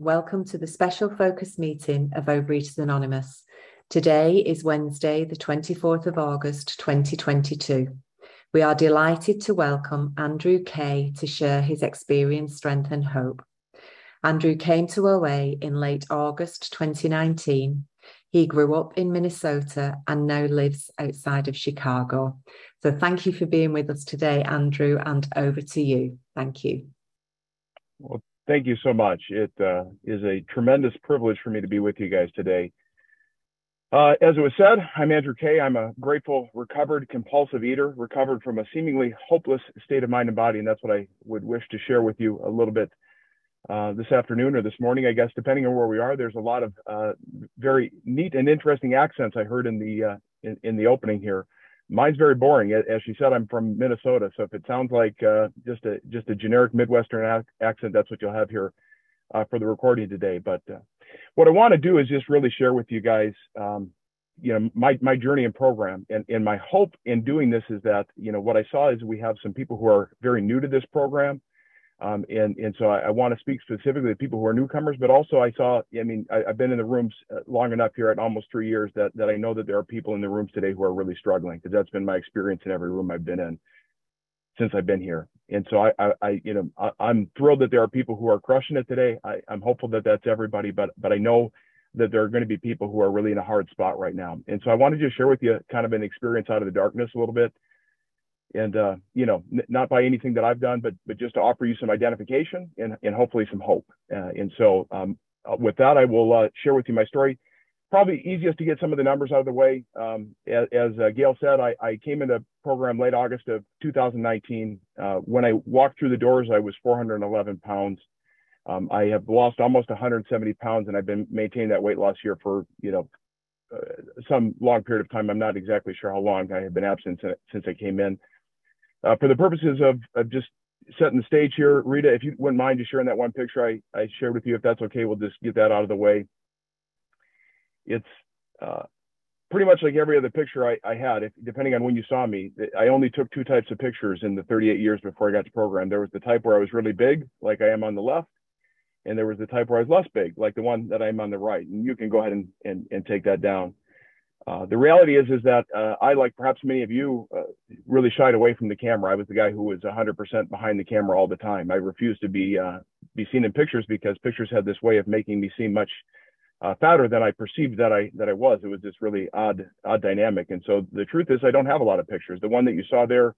Welcome to the special focus meeting of Overeaters Anonymous. Today is Wednesday, the 24th of August, 2022. We are delighted to welcome Andrew K. to share his experience, strength, and hope. Andrew came to OA in late August 2019. He grew up in Minnesota and now lives outside of Chicago. So, thank you for being with us today, Andrew, and over to you. Thank you. Well, thank you so much. It uh, is a tremendous privilege for me to be with you guys today. Uh, as it was said, I'm Andrew Kay. I'm a grateful, recovered, compulsive eater, recovered from a seemingly hopeless state of mind and body. And that's what I would wish to share with you a little bit uh, this afternoon or this morning, I guess, depending on where we are. There's a lot of uh, very neat and interesting accents I heard in the uh, in, in, the opening here. Mine's very boring. As she said, I'm from Minnesota, so if it sounds like uh, just a just a generic Midwestern ac- accent, that's what you'll have here uh, for the recording today. But uh, what I want to do is just really share with you guys, um, you know, my my journey and program, and and my hope in doing this is that you know what I saw is we have some people who are very new to this program um, and and so I, I want to speak specifically to people who are newcomers, but also I saw, I mean, I, have been in the rooms uh, long enough here at almost three years that that I know that there are people in the rooms today who are really struggling because that's been my experience in every room I've been in since I've been here. And so I, I, I you know, I, am thrilled that there are people who are crushing it today. I, I'm hopeful that that's everybody, but but I know that there are going to be people who are really in a hard spot right now. And so I wanted to share with you kind of an experience out of the darkness a little bit and uh, you know, n- not by anything that I've done, but but just to offer you some identification and and hopefully some hope. Uh, and so, um, uh, with that, I will uh, share with you my story. Probably easiest to get some of the numbers out of the way. Um, as, as uh, Gail said, I, I came into program late August of 2019. Uh, when I walked through the doors, I was 411 pounds. Um, I have lost almost 170 pounds, and I've been maintaining that weight loss here for you know some long period of time. I'm not exactly sure how long I have been absent since, since I came in. Uh, for the purposes of, of just setting the stage here, Rita, if you wouldn't mind just sharing that one picture I, I shared with you, if that's okay, we'll just get that out of the way. It's uh, pretty much like every other picture I, I had, if, depending on when you saw me. I only took two types of pictures in the 38 years before I got to program. There was the type where I was really big, like I am on the left, and there was the type where I was less big, like the one that I'm on the right. And you can go ahead and, and, and take that down. Uh, the reality is is that uh, I, like perhaps many of you, uh, really shied away from the camera. I was the guy who was 100% behind the camera all the time. I refused to be uh, be seen in pictures because pictures had this way of making me seem much uh, fatter than I perceived that I that I was. It was this really odd odd dynamic. And so the truth is, I don't have a lot of pictures. The one that you saw there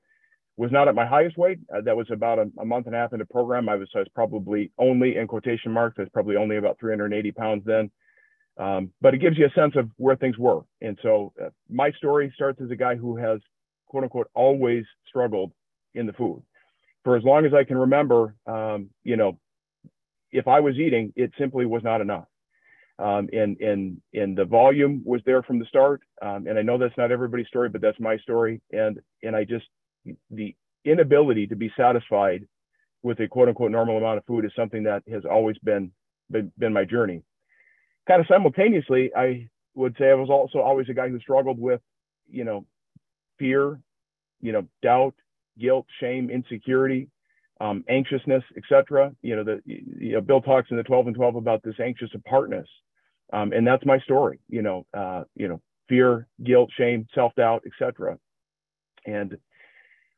was not at my highest weight. that was about a, a, month and a half into program. I was, I was probably only in quotation marks. I was probably only about 380 pounds then. Um, but it gives you a sense of where things were. And so uh, my story starts as a guy who has, quote unquote, always struggled in the food. For as long as I can remember, um, you know, if I was eating, it simply was not enough. Um, and, and, and the volume was there from the start. Um, and I know that's not everybody's story, but that's my story. And, and I just, the inability to be satisfied with a quote unquote normal amount of food is something that has always been, been, been my journey kind of simultaneously, I would say I was also always a guy who struggled with, you know, fear, you know, doubt, guilt, shame, insecurity, um, anxiousness, etc. You know, the you know Bill talks in the 12 and 12 about this anxious apartness, um, and that's my story. You know, uh, you know, fear, guilt, shame, self doubt, etc. And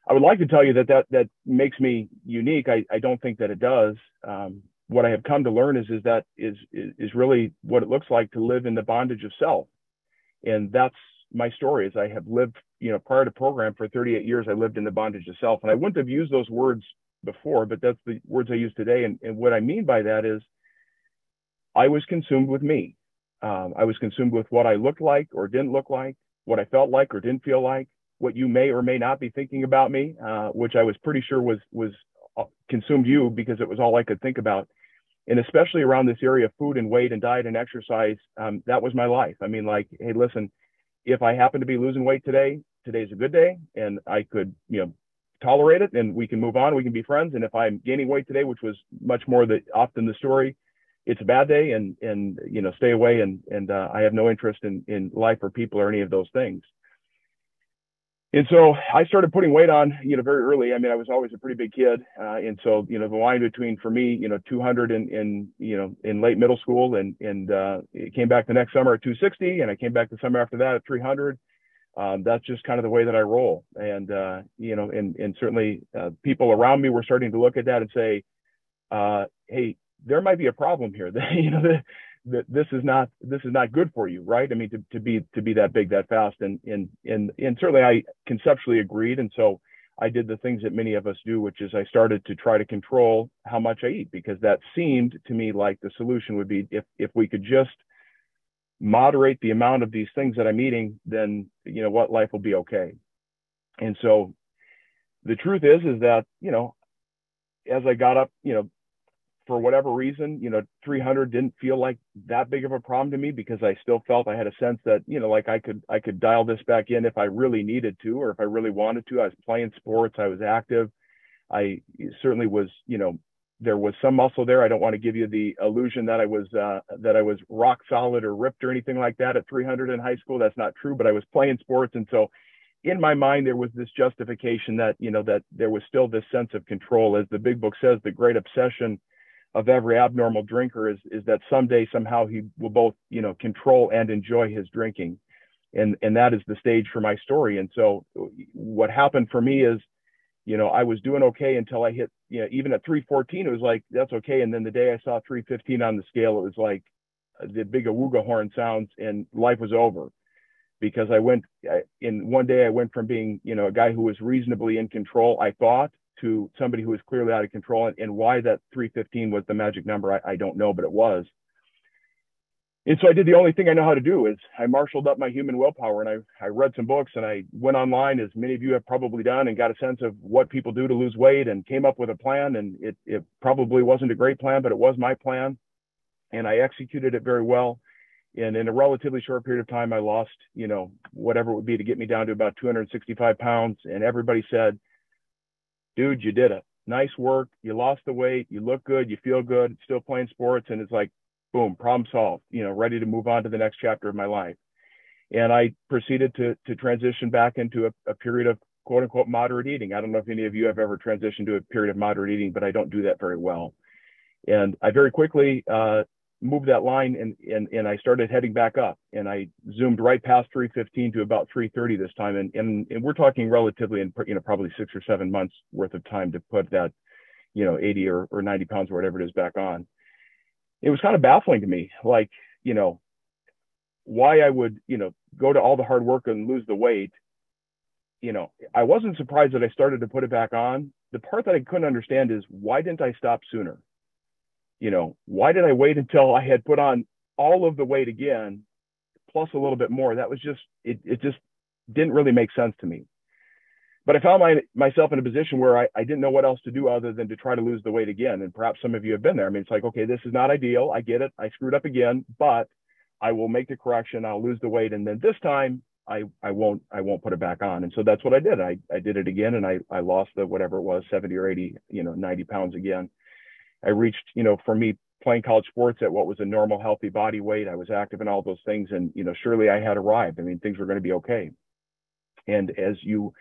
I would like to tell you that that that makes me unique. I, I don't think that it does. Um, what I have come to learn is is that is, is really what it looks like to live in the bondage of self, and that's my story. Is I have lived, you know, prior to program for 38 years, I lived in the bondage of self, and I wouldn't have used those words before, but that's the words I use today. And, and what I mean by that is, I was consumed with me. Um, I was consumed with what I looked like or didn't look like, what I felt like or didn't feel like, what you may or may not be thinking about me, uh, which I was pretty sure was was consumed you because it was all I could think about. And especially around this area of food and weight and diet and exercise, um, that was my life. I mean, like, hey, listen, if I happen to be losing weight today, today's a good day, and I could, you know, tolerate it, and we can move on. We can be friends. And if I'm gaining weight today, which was much more the often the story, it's a bad day, and and you know, stay away. And and uh, I have no interest in in life or people or any of those things and so I started putting weight on, you know, very early. I mean, I was always a pretty big kid, uh, and so you know, the line between for me, you know, 200 in, in you know in late middle school, and and uh, it came back the next summer at 260, and I came back the summer after that at 300. Um, that's just kind of the way that I roll, and uh, you know, and and certainly uh, people around me were starting to look at that and say, uh, hey, there might be a problem here. you know, that this is not this is not good for you, right? I mean, to, to be to be that big that fast, and and and and certainly I conceptually agreed, and so I did the things that many of us do, which is I started to try to control how much I eat because that seemed to me like the solution would be if if we could just moderate the amount of these things that I'm eating, then you know what life will be okay. And so the truth is is that you know as I got up, you know, for whatever reason, you know, 300 didn't feel like that big of a problem to me because I still felt I had a sense that, you know, like I could I could dial this back in if I really needed to or if I really wanted to. I was playing sports, I was active. I certainly was, you know, there was some muscle there. I don't want to give you the illusion that I was uh, that I was rock solid or ripped or anything like that at 300 in high school. That's not true, but I was playing sports and so in my mind there was this justification that, you know, that there was still this sense of control as the big book says the great obsession of every abnormal drinker is is that someday somehow he will both you know control and enjoy his drinking. And and that is the stage for my story. And so what happened for me is you know i was doing okay until i hit you know even at 314 it was like that's okay. And then the day i saw 315 on the scale it was like uh, the big awooga horn sounds and life was over. Because i went in one day i went from being you know a guy who was reasonably in control i thought to somebody who was clearly out of control. And, and why that 315 was the magic number, I, I don't know, but it was. And so I did the only thing I know how to do is I marshaled up my human willpower and I, I read some books and I went online, as many of you have probably done, and got a sense of what people do to lose weight and came up with a plan. And it, it probably wasn't a great plan, but it was my plan. And I executed it very well. And in a relatively short period of time, I lost, you know, whatever it would be to get me down to about 265 pounds. And everybody said, dude, you did it. Nice work. You lost the weight. You look good. You feel good. Still playing sports. And it's like, boom, problem solved, you know, ready to move on to the next chapter of my life. And I proceeded to, to transition back into a, a period of quote unquote moderate eating. I don't know if any of you have ever transitioned to a period of moderate eating, but I don't do that very well. And I very quickly uh, moved that line and, and, and I started heading back up and I zoomed right past 315 to about 330 this time. And, and, and we're talking relatively in, you know, probably six or seven months worth of time to put that, you know, 80 or, or 90 pounds or whatever it is back on. It was kind of baffling to me, like, you know, why I would, you know, go to all the hard work and lose the weight. You know, I wasn't surprised that I started to put it back on. The part that I couldn't understand is why didn't I stop sooner? You know, why did I wait until I had put on all of the weight again, plus a little bit more? That was just, it, it just didn't really make sense to me. But I found my, myself in a position where I, I didn't know what else to do other than to try to lose the weight again. And perhaps some of you have been there. I mean, it's like, okay, this is not ideal. I get it. I screwed up again, but I will make the correction. I'll lose the weight. And then this time I, I won't, I won't put it back on. And so that's what I did. I, I did it again and I, I lost the, whatever it was, 70 or 80, you know, 90 pounds again. I reached, you know, for me playing college sports at what was a normal, healthy body weight. I was active in all those things, and you know, surely I had arrived. I mean, things were going to be okay. And as you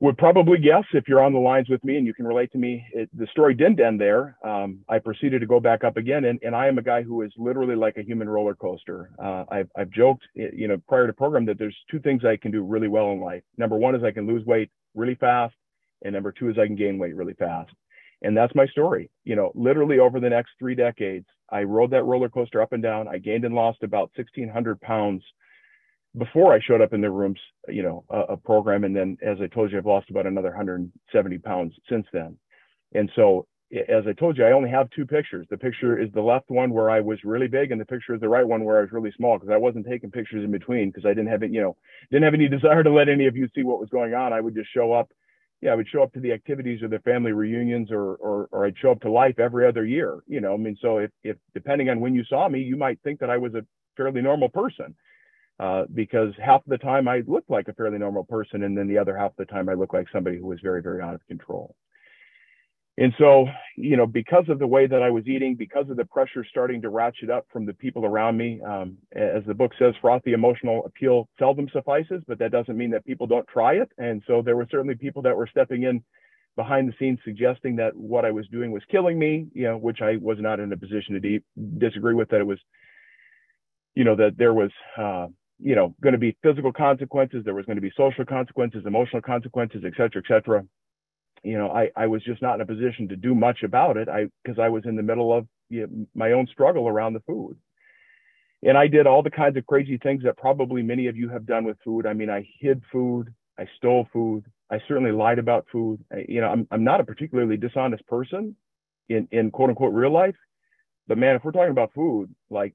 would probably guess, if you're on the lines with me and you can relate to me, it, the story didn't end there. Um, I proceeded to go back up again, and, and I am a guy who is literally like a human roller coaster. Uh, I've, I've joked, you know, prior to program that there's two things I can do really well in life. Number one is I can lose weight really fast, and number two is I can gain weight really fast. And that's my story. You know, literally over the next three decades, I rode that roller coaster up and down. I gained and lost about 1,600 pounds before I showed up in the rooms, you know, a, a, program. And then, as I told you, I've lost about another 170 pounds since then. And so, as I told you, I only have two pictures. The picture is the left one where I was really big, and the picture is the right one where I was really small because I wasn't taking pictures in between because I didn't have it, you know, didn't have any desire to let any of you see what was going on. I would just show up yeah, I would show up to the activities or the family reunions or, or, or I'd show up to life every other year, you know, I mean, so if, if depending on when you saw me, you might think that I was a fairly normal person uh, because half the time I looked like a fairly normal person. And then the other half of the time I looked like somebody who was very, very out of control. And so, you know, because of the way that I was eating, because of the pressure starting to ratchet up from the people around me, um, as the book says, frothy emotional appeal seldom suffices, but that doesn't mean that people don't try it. And so there were certainly people that were stepping in behind the scenes suggesting that what I was doing was killing me, you know, which I was not in a position to de- disagree with, that it was, you know, that there was, uh, you know, going to be physical consequences, there was going to be social consequences, emotional consequences, et cetera, et cetera you know, I, I was just not in a position to do much about it. I because I was in the middle of you know, my own struggle around the food. And I did all the kinds of crazy things that probably many of you have done with food. I mean, I hid food, I stole food, I certainly lied about food. I, you know, I'm I'm not a particularly dishonest person in in quote unquote real life, but man, if we're talking about food, like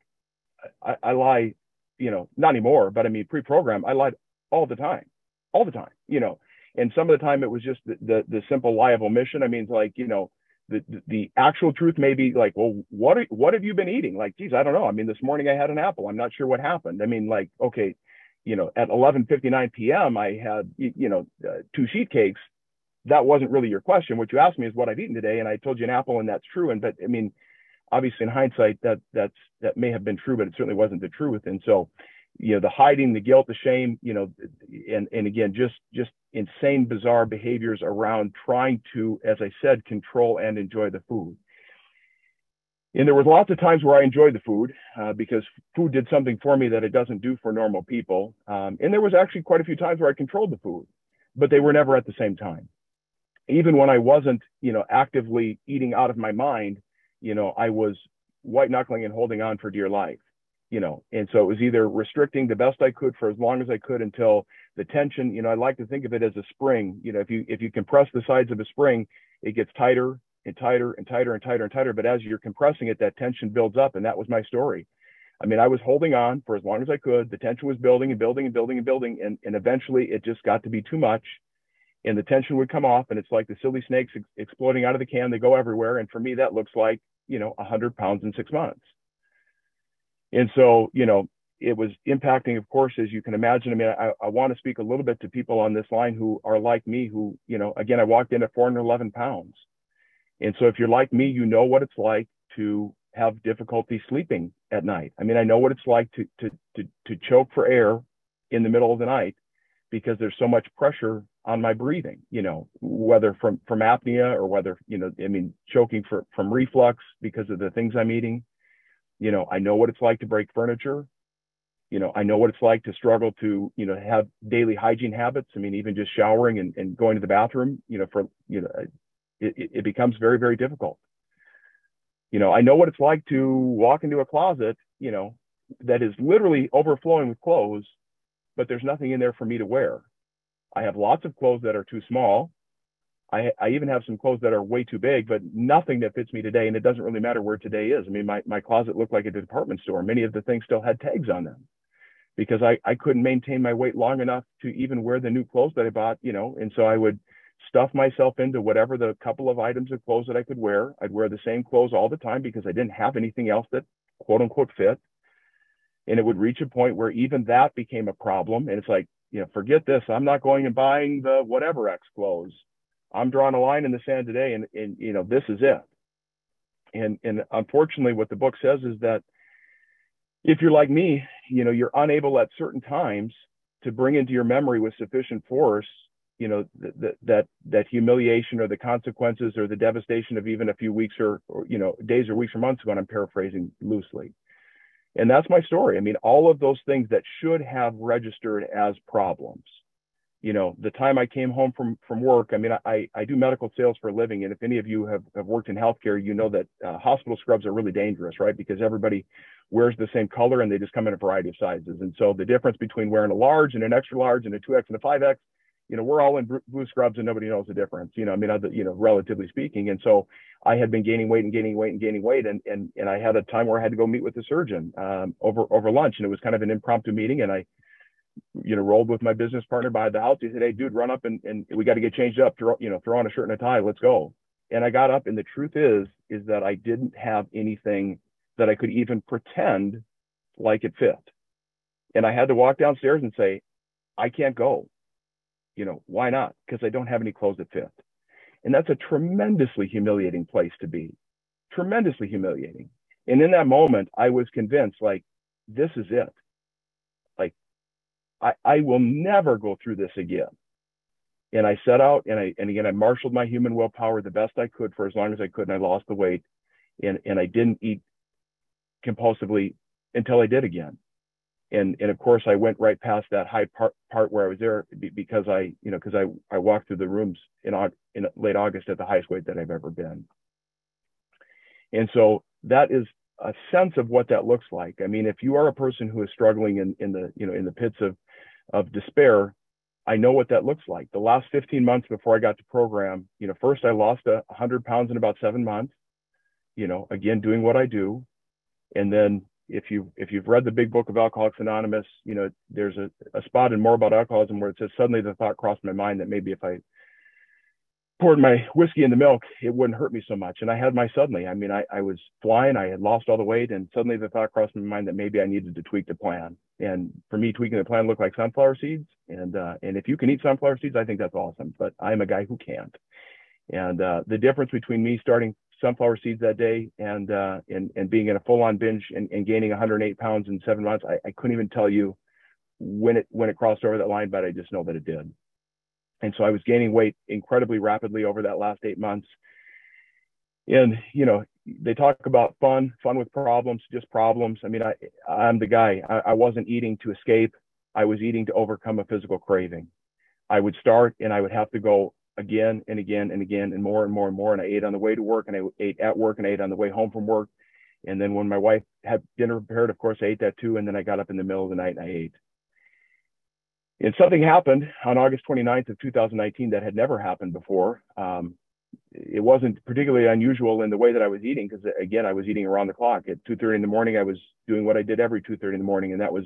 I, I lie, you know, not anymore, but I mean pre-program, I lied all the time, all the time, you know and some of the time it was just the, the, the simple lie of omission. I mean, like, you know, the, the actual truth may be like, well, what, what have you been eating? Like, geez, I don't know. I mean, this morning I had an apple. I'm not sure what happened. I mean, like, okay, you know, at 11:59 p.m. I had, you know, uh, two sheet cakes. That wasn't really your question. What you asked me is what I've eaten today, and I told you an apple, and that's true. And but I mean, obviously in hindsight, that that's that may have been true, but it certainly wasn't the truth. And so, you know the hiding the guilt the shame you know and and again just just insane bizarre behaviors around trying to as i said control and enjoy the food. And there was lots of times where i enjoyed the food uh, because food did something for me that it doesn't do for normal people um, and there was actually quite a few times where i controlled the food but they were never at the same time. Even when i wasn't you know actively eating out of my mind you know i was white knuckling and holding on for dear life you know, and so it was either restricting the best I could for as long as I could until the tension, you know, I like to think of it as a spring. You know, if you if you compress the sides of a spring, it gets tighter and tighter and tighter and tighter and tighter. But as you're compressing it, that tension builds up, and that was my story. I mean, I was holding on for as long as I could. The tension was building and building and building and building, and and eventually it just got to be too much, and the tension would come off, and it's like the silly snakes ex- exploding out of the can. They go everywhere, and for me, that looks like you know 100 pounds in six months and so, you know, it was impacting, of course, as you can imagine. I mean, I, I want to speak a little bit to people on this line who are like me, who, you know, again, I walked in at 411 pounds. And so if you're like me, you know what it's like to have difficulty sleeping at night. I mean, I know what it's like to, to, to, to choke for air in the middle of the night because there's so much pressure on my breathing, you know, whether from, from apnea or whether, you know, I mean, choking for, from reflux because of the things I'm eating you know i know what it's like to break furniture. You know i know what it's like to struggle to you know have daily hygiene habits. I mean even just showering and, and going to the bathroom you know for you know it, it becomes very very difficult. You know i know what it's like to walk into a closet you know that is literally overflowing with clothes but there's nothing in there for me to wear. I have lots of clothes that are too small I, I even have some clothes that are way too big, but nothing that fits me today. And it doesn't really matter where today is. I mean, my, my closet looked like a department store. Many of the things still had tags on them because I, I couldn't maintain my weight long enough to even wear the new clothes that I bought, you know, and so I would stuff myself into whatever the couple of items of clothes that I could wear. I'd wear the same clothes all the time because I didn't have anything else that quote unquote fit. And it would reach a point where even that became a problem. And it's like, you know, forget this. I'm not going and buying the whatever X clothes. I'm drawing a line in the sand today, and, and you know this is it. And and unfortunately, what the book says is that if you're like me, you know you're unable at certain times to bring into your memory with sufficient force, you know that that that humiliation or the consequences or the devastation of even a few weeks or, or you know days or weeks or months ago. And I'm paraphrasing loosely. And that's my story. I mean, all of those things that should have registered as problems you know, the time I came home from from work, I mean, I I do medical sales for a living, and if any of you have, have worked in healthcare, you know that uh, hospital scrubs are really dangerous, right? Because everybody wears the same color and they just come in a variety of sizes. And so the difference between wearing a large and an extra large and a 2X and a 5X, you know, we're all in blue scrubs and nobody knows the difference, you know, I mean, you know, relatively speaking. And so I had been gaining weight and gaining weight and gaining weight. And, and, and I had a time where I had to go meet with the surgeon um, over, over lunch. And it was kind of an impromptu meeting. And I, you know, rolled with my business partner by the house. He said, Hey, dude, run up and, and we got to get changed up, throw, you know, throw on a shirt and a tie. Let's go. And I got up and the truth is, is that I didn't have anything that I could even pretend like it fit. And I had to walk downstairs and say, I can't go. You know, why not? Because I don't have any clothes that fit. And that's a tremendously humiliating place to be, tremendously humiliating. And in that moment, I was convinced like, this is it. I, I will never go through this again. And I set out and I, and again, I marshaled my human willpower the best I could for as long as I could. And I lost the weight and, and I didn't eat compulsively until I did again. And, and of course I went right past that high part, part where I was there because I, you know, cause I, I walked through the rooms in, in late August at the highest weight that I've ever been. And so that is a sense of what that looks like. I mean, if you are a person who is struggling in, in the, you know, in the pits of, of despair, I know what that looks like. The last 15 months before I got to program, you know, first I lost a hundred pounds in about seven months, you know, again, doing what I do. And then if you, if you've read the big book of Alcoholics Anonymous, you know, there's a, a spot in more about alcoholism where it says, suddenly the thought crossed my mind that maybe if I poured my whiskey in the milk, it wouldn't hurt me so much. And I had my suddenly. I mean, I, I was flying, I had lost all the weight, and suddenly the thought crossed my mind that maybe I needed to tweak the plan. And for me, tweaking the plan looked like sunflower seeds. And uh, and if you can eat sunflower seeds, I think that's awesome. But I'm a guy who can't. And uh, the difference between me starting sunflower seeds that day and uh, and and being in a full-on binge and, and gaining 108 pounds in seven months, I, I couldn't even tell you when it when it crossed over that line, but I just know that it did. And so I was gaining weight incredibly rapidly over that last eight months. And, you know, they talk about fun, fun with problems, just problems. I mean, I, I'm the guy. I, I wasn't eating to escape. I was eating to overcome a physical craving. I would start and I would have to go again and again and again and more and more and more. And I ate on the way to work and I ate at work and I ate on the way home from work. And then when my wife had dinner prepared, of course, I ate that too. And then I got up in the middle of the night and I ate and something happened on August 29th of 2019 that had never happened before. Um, it wasn't particularly unusual in the way that I was eating because again, I was eating around the clock. At 2:30 in the morning, I was doing what I did every 2:30 in the morning, and that was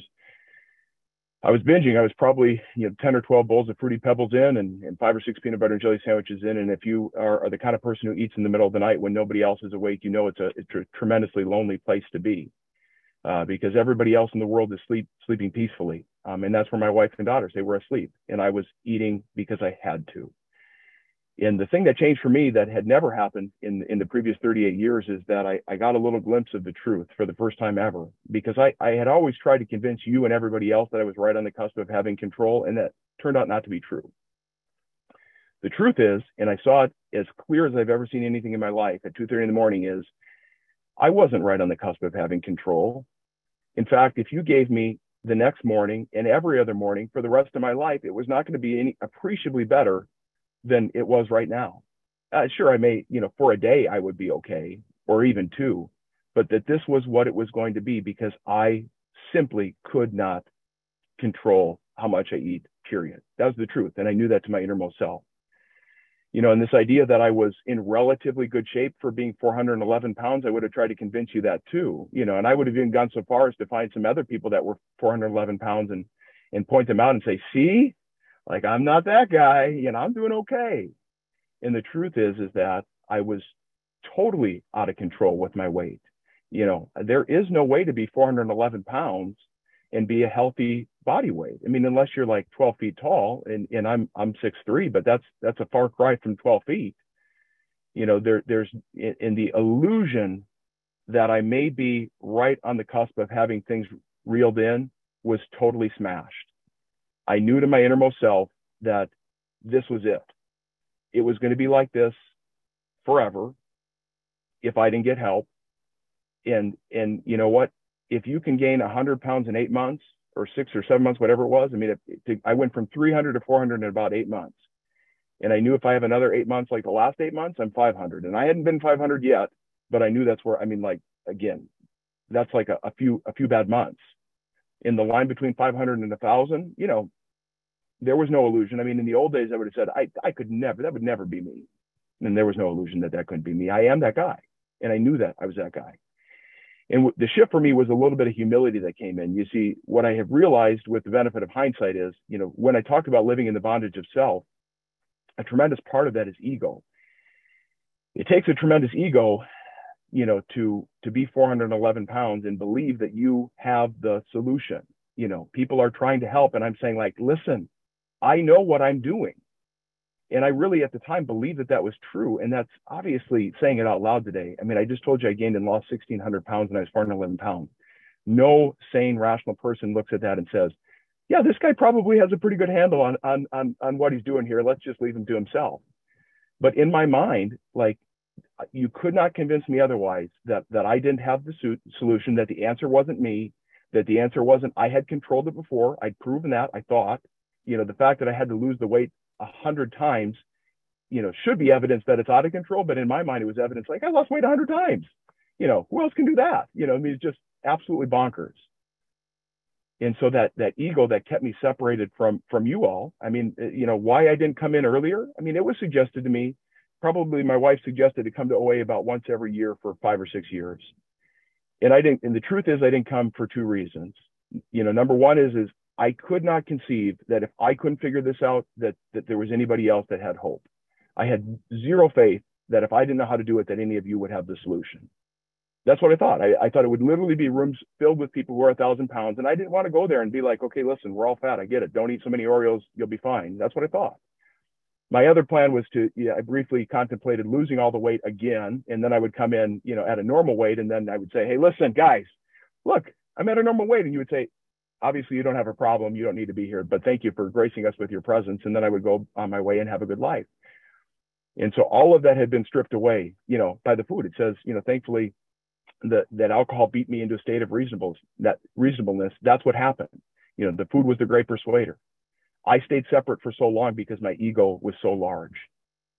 I was binging. I was probably you know 10 or 12 bowls of fruity pebbles in, and, and five or six peanut butter and jelly sandwiches in. And if you are, are the kind of person who eats in the middle of the night when nobody else is awake, you know it's a, it's a tremendously lonely place to be uh, because everybody else in the world is sleep sleeping peacefully. Um, and that's where my wife and daughters, they were asleep. And I was eating because I had to. And the thing that changed for me that had never happened in, in the previous 38 years is that I, I got a little glimpse of the truth for the first time ever. Because I, I had always tried to convince you and everybody else that I was right on the cusp of having control, and that turned out not to be true. The truth is, and I saw it as clear as I've ever seen anything in my life at 2:30 in the morning, is I wasn't right on the cusp of having control. In fact, if you gave me the next morning and every other morning for the rest of my life, it was not going to be any appreciably better than it was right now. Uh, sure, I may, you know, for a day I would be okay, or even two, but that this was what it was going to be because I simply could not control how much I eat, period. That was the truth. And I knew that to my innermost self you know, and this idea that I was in relatively good shape for being 411 pounds, I would have tried to convince you that too, you know, and I would have even gone so far as to find some other people that were 411 pounds and and point them out and say, see, like I'm not that guy, you know, I'm doing okay. And the truth is, is that I was totally out of control with my weight. You know, there is no way to be 411 pounds and be a healthy body weight. I mean, unless you're like 12 feet tall and, and I'm, I'm six, three, but that's, that's a far cry from 12 feet. You know, there, there's in, the illusion that I may be right on the cusp of having things reeled in was totally smashed. I knew to my innermost self that this was it. It was going to be like this forever if I didn't get help. And, and you know what? If you can gain 100 pounds in eight months, or six or seven months, whatever it was. I mean, it, it, I went from 300 to 400 in about eight months. And I knew if I have another eight months, like the last eight months, I'm 500. And I hadn't been 500 yet, but I knew that's where, I mean, like, again, that's like a, a few, a few bad months. In the line between 500 and 1,000, you know, there was no illusion. I mean, in the old days, I would have said, I, I could never, that would never be me. And there was no illusion that that couldn't be me. I am that guy. And I knew that I was that guy and the shift for me was a little bit of humility that came in. You see, what I have realized with the benefit of hindsight is, you know, when I talked about living in the bondage of self, a tremendous part of that is ego. It takes a tremendous ego, you know, to to be 411 pounds and believe that you have the solution. You know, people are trying to help, and I'm saying like, listen, I know what I'm doing. And I really at the time believed that that was true. And that's obviously saying it out loud today. I mean, I just told you I gained and lost 1,600 pounds and I was 411 pounds. No sane, rational person looks at that and says, yeah, this guy probably has a pretty good handle on, on, on, on what he's doing here. Let's just leave him to himself. But in my mind, like you could not convince me otherwise that, that I didn't have the solution, that the answer wasn't me, that the answer wasn't, I had controlled it before. I'd proven that, I thought. You know, the fact that I had to lose the weight a hundred times, you know, should be evidence that it's out of control. But in my mind, it was evidence like I lost weight a hundred times. You know, who else can do that? You know, I mean, it's just absolutely bonkers. And so that that ego that kept me separated from from you all. I mean, uh, you know, why I didn't come in earlier. I mean, it was suggested to me. Probably my wife suggested to come to OA about once every year for five or six years. And I didn't. And the truth is, I didn't come for two reasons. You know, number one is is I could not conceive that if I couldn't figure this out, that, that there was anybody else that had hope. I had zero faith that if I didn't know how to do it, that any of you would have the solution. That's what I thought. I, I thought it would literally be rooms filled with people who are a thousand pounds. And I didn't want to go there and be like, okay, listen, we're all fat. I get it. Don't eat so many Oreos. You'll be fine. That's what I thought. My other plan was to, yeah, I briefly contemplated losing all the weight again. And then I would come in, you know, at a normal weight. And then I would say, hey, listen, guys, look, I'm at a normal weight. And you would say, obviously you don't have a problem. You don't need to be here, but thank you for gracing us with your presence. And then I would go on my way and have a good life. And so all of that had been stripped away, you know, by the food. It says, you know, thankfully that that alcohol beat me into a state of reasonableness. That reasonableness, that's what happened. You know, the food was the great persuader. I stayed separate for so long because my ego was so large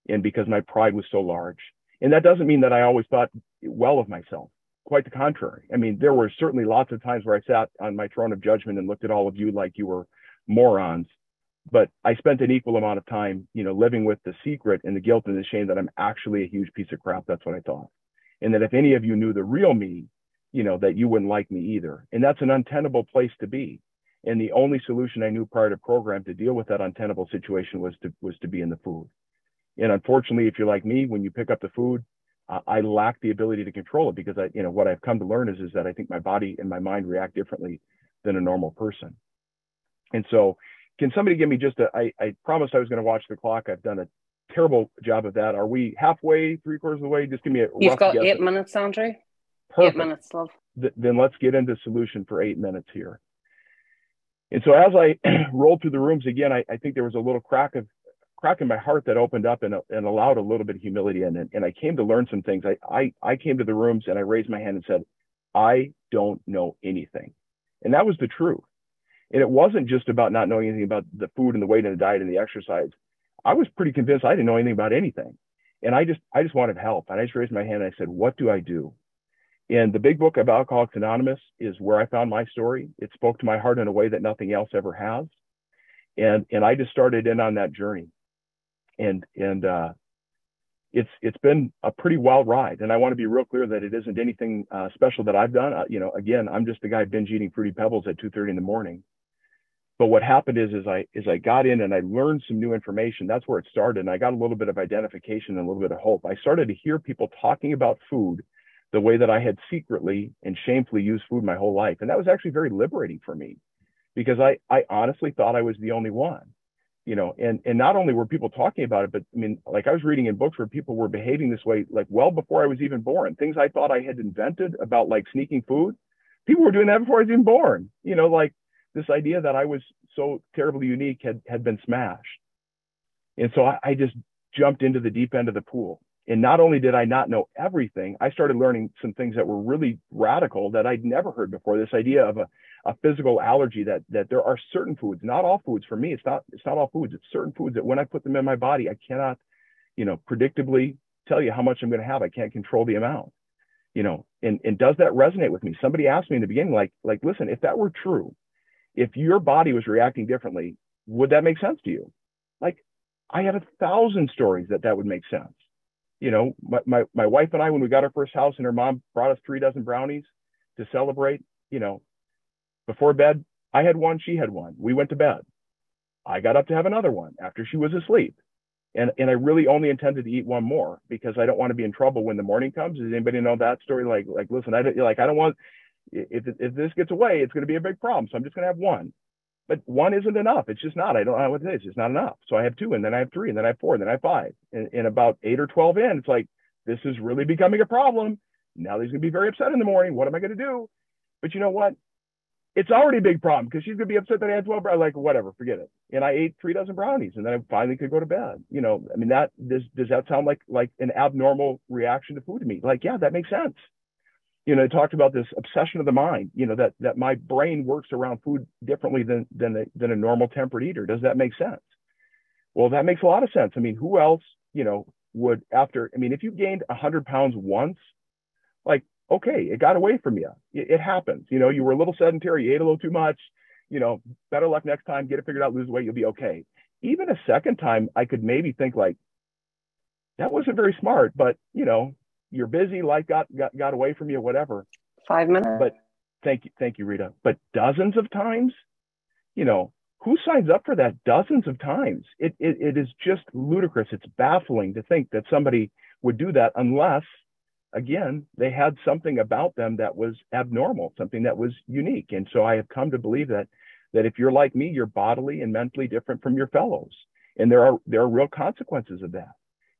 and because my pride was so large. And that doesn't mean that I always thought well of myself quite the contrary. I mean, there were certainly lots of times where I sat on my throne of judgment and looked at all of you like you were morons. But I spent an equal amount of time, you know, living with the secret and the guilt and the shame that I'm actually a huge piece of crap. That's what I thought. And that if any of you knew the real me, you know, that you wouldn't like me either. And that's an untenable place to be. And the only solution I knew prior to program to deal with that untenable situation was to was to be in the food. And unfortunately, if you're like me, when you pick up the food, I lack the ability to control it because I, you know, what I've come to learn is, is that I think my body and my mind react differently than a normal person. And so, can somebody give me just a? I, I promised I was going to watch the clock. I've done a terrible job of that. Are we halfway, three quarters of the way? Just give me a. You've got guess. eight minutes, Andrew. Perfect. Eight minutes, love. Th- then let's get into solution for eight minutes here. And so as I rolled through the rooms again, I, I, think there was a little crack of crack in my heart that opened up and, uh, and allowed a little bit of humility in it. And I came to learn some things. I, I, I came to the rooms and I raised my hand and said, I don't know anything. And that was the truth. And it wasn't just about not knowing anything about the food and the weight and the diet and the exercise. I was pretty convinced I didn't know anything about anything. And I just, I just wanted help. And I just raised my hand and I said, what do I do? And the big book of Alcoholics Anonymous is where I found my story. It spoke to my heart in a way that nothing else ever has. And, and I just started in on that journey and and uh, it's it's been a pretty wild ride. And I want to be real clear that it isn't anything uh, special that I've done. Uh, you know, again, I'm just a guy binge eating fruity pebbles at 2:30 in the morning. But what happened is, is I is I got in and I learned some new information. That's where it started, and I got a little bit of identification and a little bit of hope. I started to hear people talking about food the way that I had secretly and shamefully used food my whole life, and that was actually very liberating for me, because I I honestly thought I was the only one you know and and not only were people talking about it but i mean like i was reading in books where people were behaving this way like well before i was even born things i thought i had invented about like sneaking food. People were doing that before i was even born you know like this idea that i was so terribly unique had had been smashed. And so I, I just jumped into the deep end of the pool and not only did I not know everything, I started learning some things that were really radical that I'd never heard before. This idea of a, a physical allergy that that there are certain foods, not all foods. For me, it's not it's not all foods. It's certain foods that when I put them in my body, I cannot, you know, predictably tell you how much I'm going to have. I can't control the amount. You know, and and does that resonate with me? Somebody asked me in the beginning, like like, listen, if that were true, if your body was reacting differently, would that make sense to you? Like, I have a thousand stories that that would make sense you know, my, my, my wife and I, when we got our first house and her mom brought us three dozen brownies to celebrate, you know, before bed, I had one, she had one. We went to bed. I got up to have another one after she was asleep. And, and I really only intended to eat one more because I don't want to be in trouble when the morning comes. Does anybody know that story? Like, like, listen, I don't like, I don't want, if, if this gets away, it's going to be a big problem. So I'm just going to have one. But one isn't enough. It's just not. I don't know what it is. It's not enough. So I have two, and then I have three, and then I have four, and then I have five. And, and about eight or 12 in, it's like, this is really becoming a problem. Now he's going to be very upset in the morning. What am I going to do? But you know what? It's already a big problem because she's going to be upset that I had 12 brownies. Like, whatever, forget it. And I ate three dozen brownies and then I finally could go to bed. You know, I mean, that does, does that sound like, like an abnormal reaction to food to me? Like, yeah, that makes sense. You know, talked about this obsession of the mind, you know, that, that my brain works around food differently than, than, a, than a normal temperate eater. Does that make sense? Well, that makes a lot of sense. I mean, who else, you know, would after, I mean, if you gained a 100 pounds once, like okay, it got away from you. It, it, happens. You know, you were a little sedentary, you ate a little too much. You know, better luck next time. Get it figured out, lose weight, you'll be okay. Even a second time, I could maybe think like, that wasn't very smart, but you know, you're busy, life got got, got away from you, whatever. Five minutes. But thank you, thank you, Rita. But dozens of times, you know, who signs up for that dozens of times? It, it, it is just ludicrous. It's baffling to think that somebody would do that unless again, they had something about them that was abnormal, something that was unique. And so I have come to believe that that if you're like me, you're bodily and mentally different from your fellows. And there are there are real consequences of that.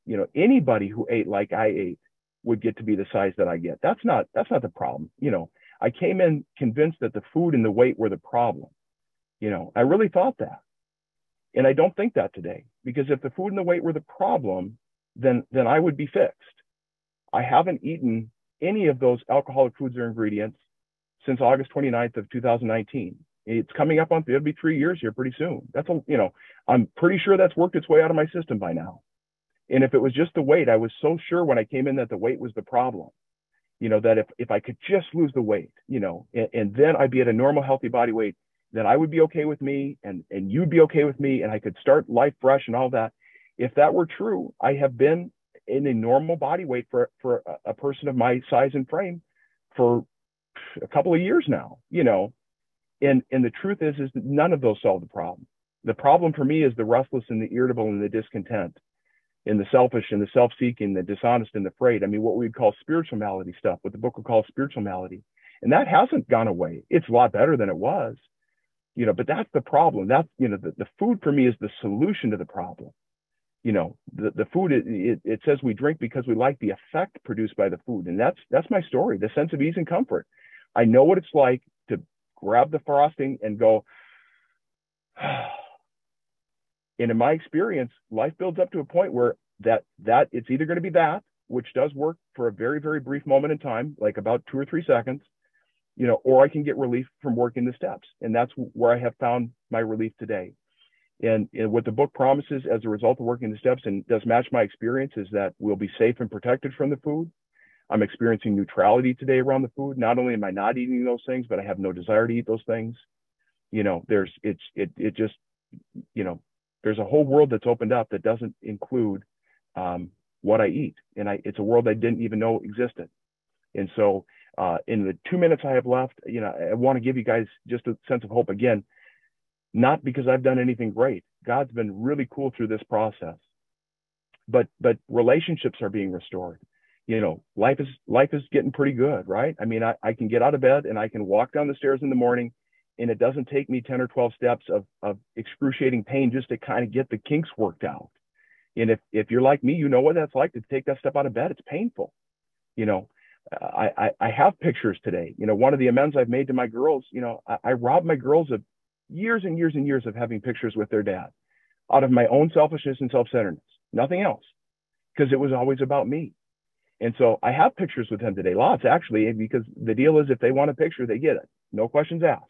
You know, anybody who ate like I ate would get to be the size that I get. That's not that's not the problem. You know, I came in convinced that the food and the weight were the problem. You know, I really thought that. And I don't think that today because if the food and the weight were the problem, then then I would be fixed I haven't eaten any of those alcoholic foods or ingredients since August 29th of 2019. It's coming up on, it'll be three years here pretty soon. That's a, you know, I'm pretty sure that's worked its way out of my system by now. And if it was just the weight, I was so sure when I came in that the weight was the problem, you know, that if, if I could just lose the weight, you know, and, and then I'd be at a normal, healthy body weight, then I would be okay with me and, and you'd be okay with me and I could start life fresh and all that. If that were true, I have been in a normal body weight for for a person of my size and frame for a couple of years now you know. And and the truth is is that none of those solve the problem. The problem for me is the restless and the irritable and the discontent and the selfish and the self-seeking the dishonest and the afraid. I mean what we'd call spiritual malady stuff what the book would call spiritual malady. And that hasn't gone away. It's a lot better than it was. You know but that's the problem. That's you know the, the food for me is the solution to the problem. You know the, the food it, it, it, says we drink because we like the effect produced by the food. And that's that's my story the sense of ease and comfort. I know what it's like to grab the frosting and go ah, and in my experience life builds up to a point where that that it's either going to be that which does work for a very very brief moment in time like about two or three seconds you know or i can get relief from working the steps and that's where i have found my relief today and, and, what the book promises as a result of working the steps and does match my experience is that we'll be safe and protected from the food. I'm experiencing neutrality today around the food. Not only am I not eating those things, but I have no desire to eat those things. You know, there's it's it it just you know there's a whole world that's opened up that doesn't include um, what I eat, and I it's a world I didn't even know existed. And so, uh, in the two minutes I have left, you know, I want to give you guys just a sense of hope again not because I've done anything great. God's been really cool through this process. But but relationships are being restored. You know, life is life is getting pretty good, right? I mean, I, I can get out of bed and I can walk down the stairs in the morning and it doesn't take me 10 or 12 steps of, of excruciating pain just to kind of get the kinks worked out. And if, if you're like me, you know what that's like to take that step out of bed. It's painful. You know, I, I, I have pictures today. You know, one of the amends I've made to my girls, you know, I, I robbed my girls of years and years and years of having pictures with their dad out of my own selfishness and self-centeredness, nothing else, because it was always about me. And so I have pictures with him today, lots actually, because the deal is if they want a picture, they get it, no questions asked.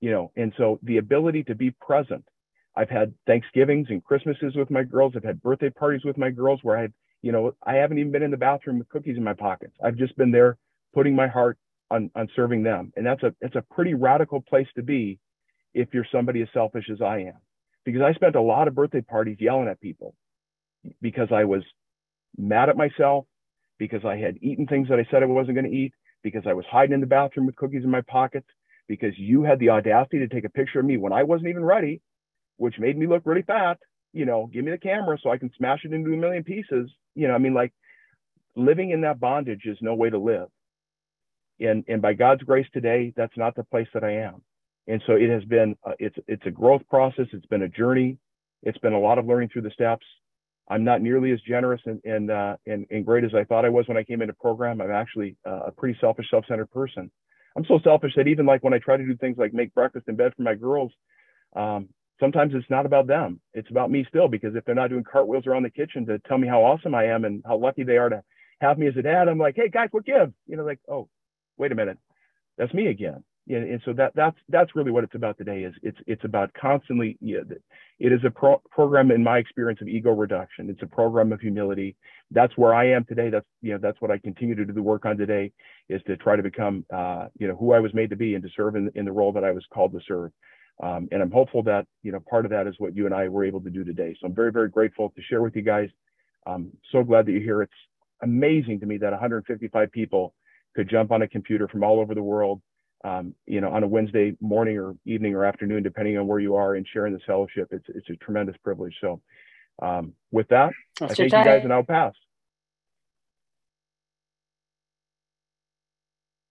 You know, and so the ability to be present. I've had Thanksgivings and Christmases with my girls. I've had birthday parties with my girls where I've, you know, I haven't even been in the bathroom with cookies in my pockets. I've just been there putting my heart on, on serving them. And that's a, it's a pretty radical place to be if you're somebody as selfish as I am. Because I spent a lot of birthday parties yelling at people because I was mad at myself, because I had eaten things that I said I wasn't going to eat, because I was hiding in the bathroom with cookies in my pockets, because you had the audacity to take a picture of me when I wasn't even ready, which made me look really fat. You know, give me the camera so I can smash it into a million pieces. You know, I mean, like living in that bondage is no way to live. And, and by God's grace today, that's not the place that I am And so it has been, it's, it's a growth process. It's been a journey. It's been a lot of learning through the steps. I'm not nearly as generous and, and, uh, and, and great as I thought I was when I came into program. I'm actually uh, a pretty selfish, self-centered person. I'm so selfish that even like when I try to do things like make breakfast in bed for my girls, um, sometimes it's not about them. It's about me still, because if they're not doing cartwheels around the kitchen to tell me how awesome I am and how lucky they are to have me as a dad, I'm like, hey guys, what give? You know, like, oh, wait a minute, that's me again. Yeah, and so that that's that's really what it's about today. Is it's it's about constantly. Yeah, it is a pro- program in my experience of ego reduction. It's a program of humility. That's where I am today. That's you know that's what I continue to do the work on today. Is to try to become uh, you know who I was made to be and to serve in, in the role that I was called to serve. Um, and I'm hopeful that you know part of that is what you and I were able to do today. So I'm very very grateful to share with you guys. I'm so glad that you're here. It's amazing to me that 155 people could jump on a computer from all over the world um, you know, on a Wednesday morning or evening or afternoon, depending on where you are, and sharing this fellowship. It's it's a tremendous privilege. So, um, with that, That's I thank you guys, and I'll pass.